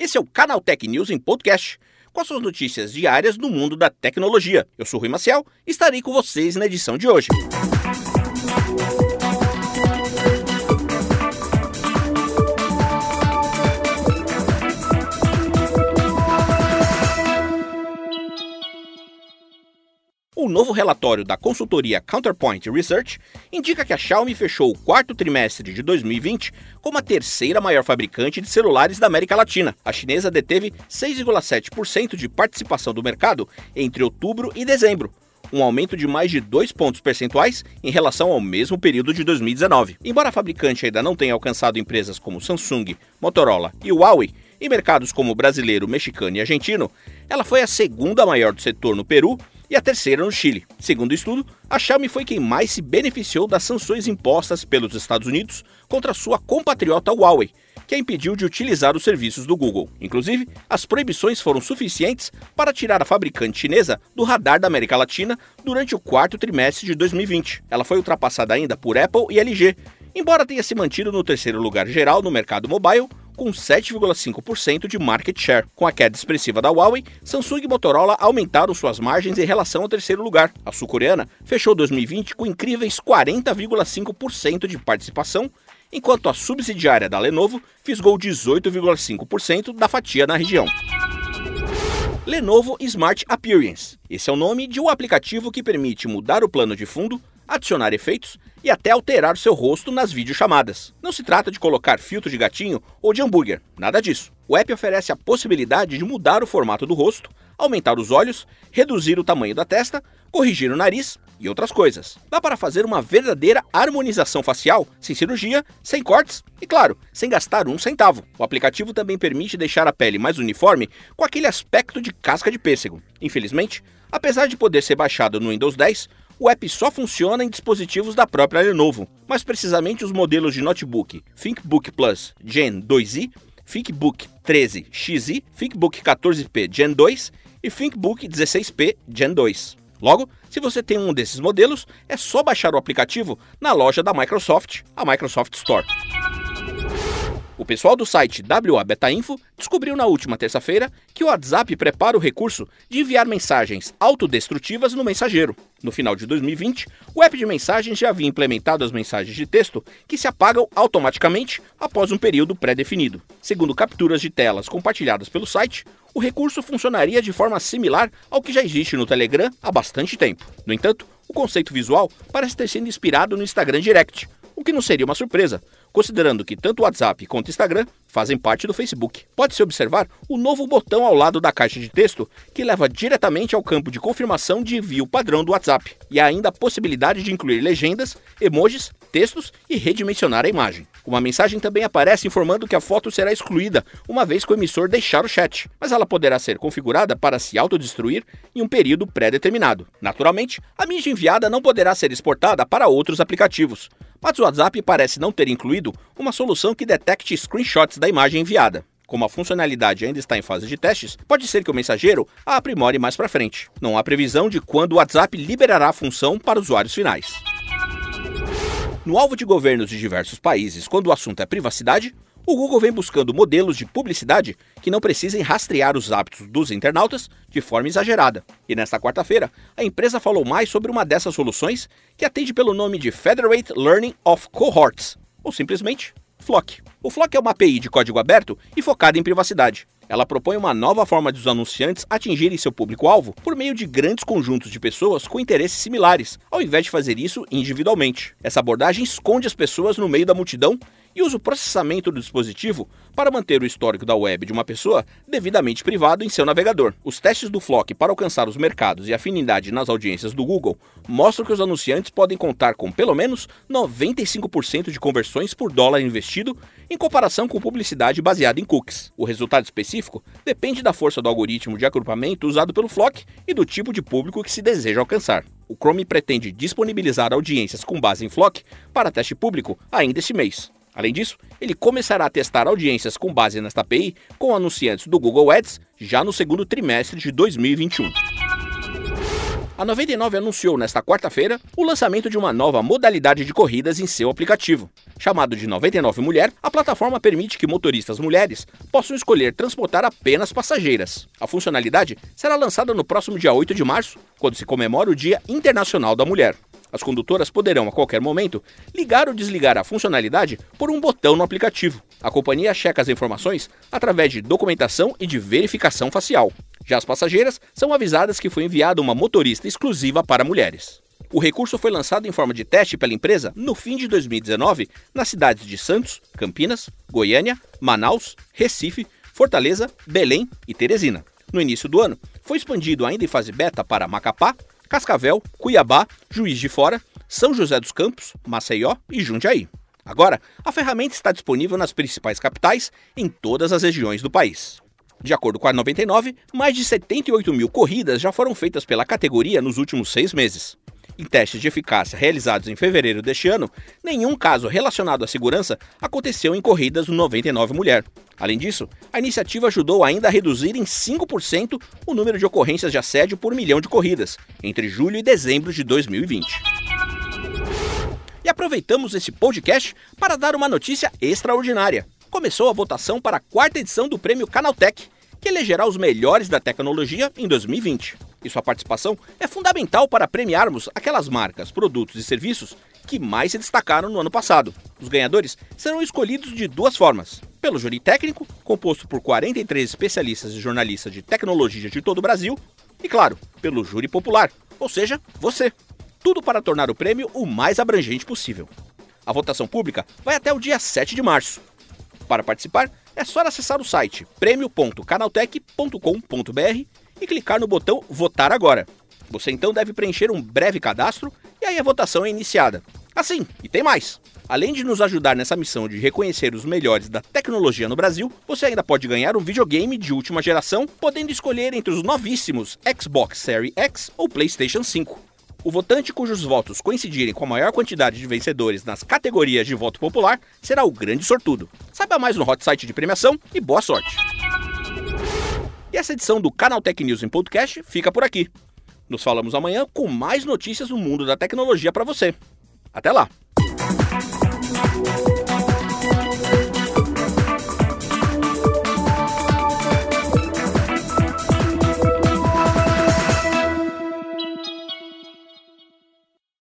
Esse é o Canal Tech News em podcast, com as suas notícias diárias do mundo da tecnologia. Eu sou Rui Maciel e estarei com vocês na edição de hoje. O novo relatório da consultoria Counterpoint Research indica que a Xiaomi fechou o quarto trimestre de 2020 como a terceira maior fabricante de celulares da América Latina. A chinesa deteve 6,7% de participação do mercado entre outubro e dezembro, um aumento de mais de 2 pontos percentuais em relação ao mesmo período de 2019. Embora a fabricante ainda não tenha alcançado empresas como Samsung, Motorola e Huawei, em mercados como brasileiro, mexicano e argentino, ela foi a segunda maior do setor no Peru e a terceira no Chile. Segundo o estudo, a Xiaomi foi quem mais se beneficiou das sanções impostas pelos Estados Unidos contra sua compatriota Huawei, que a impediu de utilizar os serviços do Google. Inclusive, as proibições foram suficientes para tirar a fabricante chinesa do radar da América Latina durante o quarto trimestre de 2020. Ela foi ultrapassada ainda por Apple e LG, embora tenha se mantido no terceiro lugar geral no mercado mobile com 7,5% de market share. Com a queda expressiva da Huawei, Samsung e Motorola aumentaram suas margens em relação ao terceiro lugar. A sul-coreana fechou 2020 com incríveis 40,5% de participação, enquanto a subsidiária da Lenovo fisgou 18,5% da fatia na região. Lenovo Smart Appearance. Esse é o nome de um aplicativo que permite mudar o plano de fundo adicionar efeitos e até alterar seu rosto nas videochamadas. Não se trata de colocar filtro de gatinho ou de hambúrguer, nada disso. O app oferece a possibilidade de mudar o formato do rosto, aumentar os olhos, reduzir o tamanho da testa, corrigir o nariz e outras coisas. Dá para fazer uma verdadeira harmonização facial, sem cirurgia, sem cortes e, claro, sem gastar um centavo. O aplicativo também permite deixar a pele mais uniforme com aquele aspecto de casca de pêssego. Infelizmente, apesar de poder ser baixado no Windows 10, o app só funciona em dispositivos da própria Lenovo, mais precisamente os modelos de notebook ThinkBook Plus Gen 2i, ThinkBook 13XI, ThinkBook 14P Gen 2 e ThinkBook 16P Gen 2. Logo, se você tem um desses modelos, é só baixar o aplicativo na loja da Microsoft, a Microsoft Store. O pessoal do site WA Beta Info descobriu na última terça-feira que o WhatsApp prepara o recurso de enviar mensagens autodestrutivas no mensageiro. No final de 2020, o app de mensagens já havia implementado as mensagens de texto que se apagam automaticamente após um período pré-definido. Segundo capturas de telas compartilhadas pelo site, o recurso funcionaria de forma similar ao que já existe no Telegram há bastante tempo. No entanto, o conceito visual parece ter sido inspirado no Instagram Direct, o que não seria uma surpresa, considerando que tanto o WhatsApp quanto o Instagram fazem parte do Facebook. Pode-se observar o novo botão ao lado da caixa de texto que leva diretamente ao campo de confirmação de envio padrão do WhatsApp, e ainda a possibilidade de incluir legendas, emojis, textos e redimensionar a imagem. Uma mensagem também aparece informando que a foto será excluída uma vez que o emissor deixar o chat, mas ela poderá ser configurada para se autodestruir em um período pré-determinado. Naturalmente, a mídia enviada não poderá ser exportada para outros aplicativos, mas o WhatsApp parece não ter incluído uma solução que detecte screenshots da imagem enviada. Como a funcionalidade ainda está em fase de testes, pode ser que o mensageiro a aprimore mais para frente. Não há previsão de quando o WhatsApp liberará a função para usuários finais. No alvo de governos de diversos países, quando o assunto é privacidade, o Google vem buscando modelos de publicidade que não precisem rastrear os hábitos dos internautas de forma exagerada. E nesta quarta-feira, a empresa falou mais sobre uma dessas soluções que atende pelo nome de Federate Learning of Cohorts, ou simplesmente Flock. O Flock é uma API de código aberto e focada em privacidade. Ela propõe uma nova forma de os anunciantes atingirem seu público-alvo por meio de grandes conjuntos de pessoas com interesses similares, ao invés de fazer isso individualmente. Essa abordagem esconde as pessoas no meio da multidão e usa o processamento do dispositivo para manter o histórico da web de uma pessoa devidamente privado em seu navegador. Os testes do Flock para alcançar os mercados e afinidade nas audiências do Google mostram que os anunciantes podem contar com pelo menos 95% de conversões por dólar investido em comparação com publicidade baseada em cookies. O resultado específico depende da força do algoritmo de agrupamento usado pelo Flock e do tipo de público que se deseja alcançar. O Chrome pretende disponibilizar audiências com base em Flock para teste público ainda este mês. Além disso, ele começará a testar audiências com base nesta API com anunciantes do Google Ads já no segundo trimestre de 2021. A 99 anunciou nesta quarta-feira o lançamento de uma nova modalidade de corridas em seu aplicativo. Chamado de 99 Mulher, a plataforma permite que motoristas mulheres possam escolher transportar apenas passageiras. A funcionalidade será lançada no próximo dia 8 de março, quando se comemora o Dia Internacional da Mulher. As condutoras poderão, a qualquer momento, ligar ou desligar a funcionalidade por um botão no aplicativo. A companhia checa as informações através de documentação e de verificação facial. Já as passageiras são avisadas que foi enviada uma motorista exclusiva para mulheres. O recurso foi lançado em forma de teste pela empresa no fim de 2019 nas cidades de Santos, Campinas, Goiânia, Manaus, Recife, Fortaleza, Belém e Teresina. No início do ano, foi expandido ainda em fase beta para Macapá, Cascavel, Cuiabá, Juiz de Fora, São José dos Campos, Maceió e Jundiaí. Agora, a ferramenta está disponível nas principais capitais em todas as regiões do país. De acordo com a 99, mais de 78 mil corridas já foram feitas pela categoria nos últimos seis meses. Em testes de eficácia realizados em fevereiro deste ano, nenhum caso relacionado à segurança aconteceu em corridas no 99 Mulher. Além disso, a iniciativa ajudou ainda a reduzir em 5% o número de ocorrências de assédio por milhão de corridas, entre julho e dezembro de 2020. E aproveitamos esse podcast para dar uma notícia extraordinária. Começou a votação para a quarta edição do Prêmio Canaltech, que elegerá os melhores da tecnologia em 2020 e sua participação é fundamental para premiarmos aquelas marcas, produtos e serviços que mais se destacaram no ano passado. Os ganhadores serão escolhidos de duas formas: pelo júri técnico, composto por 43 especialistas e jornalistas de tecnologia de todo o Brasil, e claro, pelo júri popular, ou seja, você. Tudo para tornar o prêmio o mais abrangente possível. A votação pública vai até o dia 7 de março. Para participar, é só acessar o site prêmio.canaltech.com.br e clicar no botão Votar Agora. Você então deve preencher um breve cadastro e aí a votação é iniciada. Assim, e tem mais! Além de nos ajudar nessa missão de reconhecer os melhores da tecnologia no Brasil, você ainda pode ganhar um videogame de última geração, podendo escolher entre os novíssimos Xbox Series X ou PlayStation 5. O votante cujos votos coincidirem com a maior quantidade de vencedores nas categorias de voto popular será o grande sortudo. Saiba mais no hot site de premiação e boa sorte! E essa edição do Canal Tech News em podcast fica por aqui. Nos falamos amanhã com mais notícias do mundo da tecnologia para você. Até lá!